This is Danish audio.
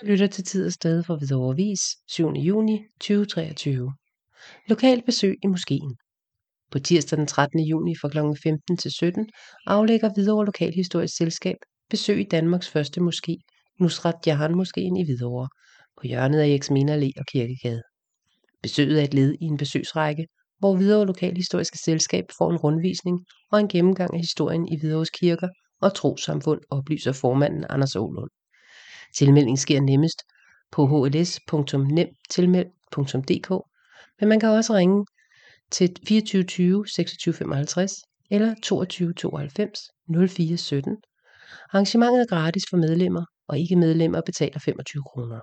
Du lytter til Tid og Sted for Hvidovre Vis, 7. juni 2023. Lokal besøg i moskeen. På tirsdag den 13. juni fra kl. 15 til 17 aflægger Hvidovre Lokalhistorisk Selskab besøg i Danmarks første moské, Nusrat Jahan Moskeen i Hvidovre, på hjørnet af Eksmina Allé og Kirkegade. Besøget er et led i en besøgsrække, hvor Hvidovre Lokalhistoriske Selskab får en rundvisning og en gennemgang af historien i Hvidovres kirker og trosamfund, oplyser formanden Anders Ålund. Tilmelding sker nemmest på hls.nemtilmeld.dk, men man kan også ringe til 24 20 26 55 eller 22 92 04 17. Arrangementet er gratis for medlemmer, og ikke medlemmer betaler 25 kroner.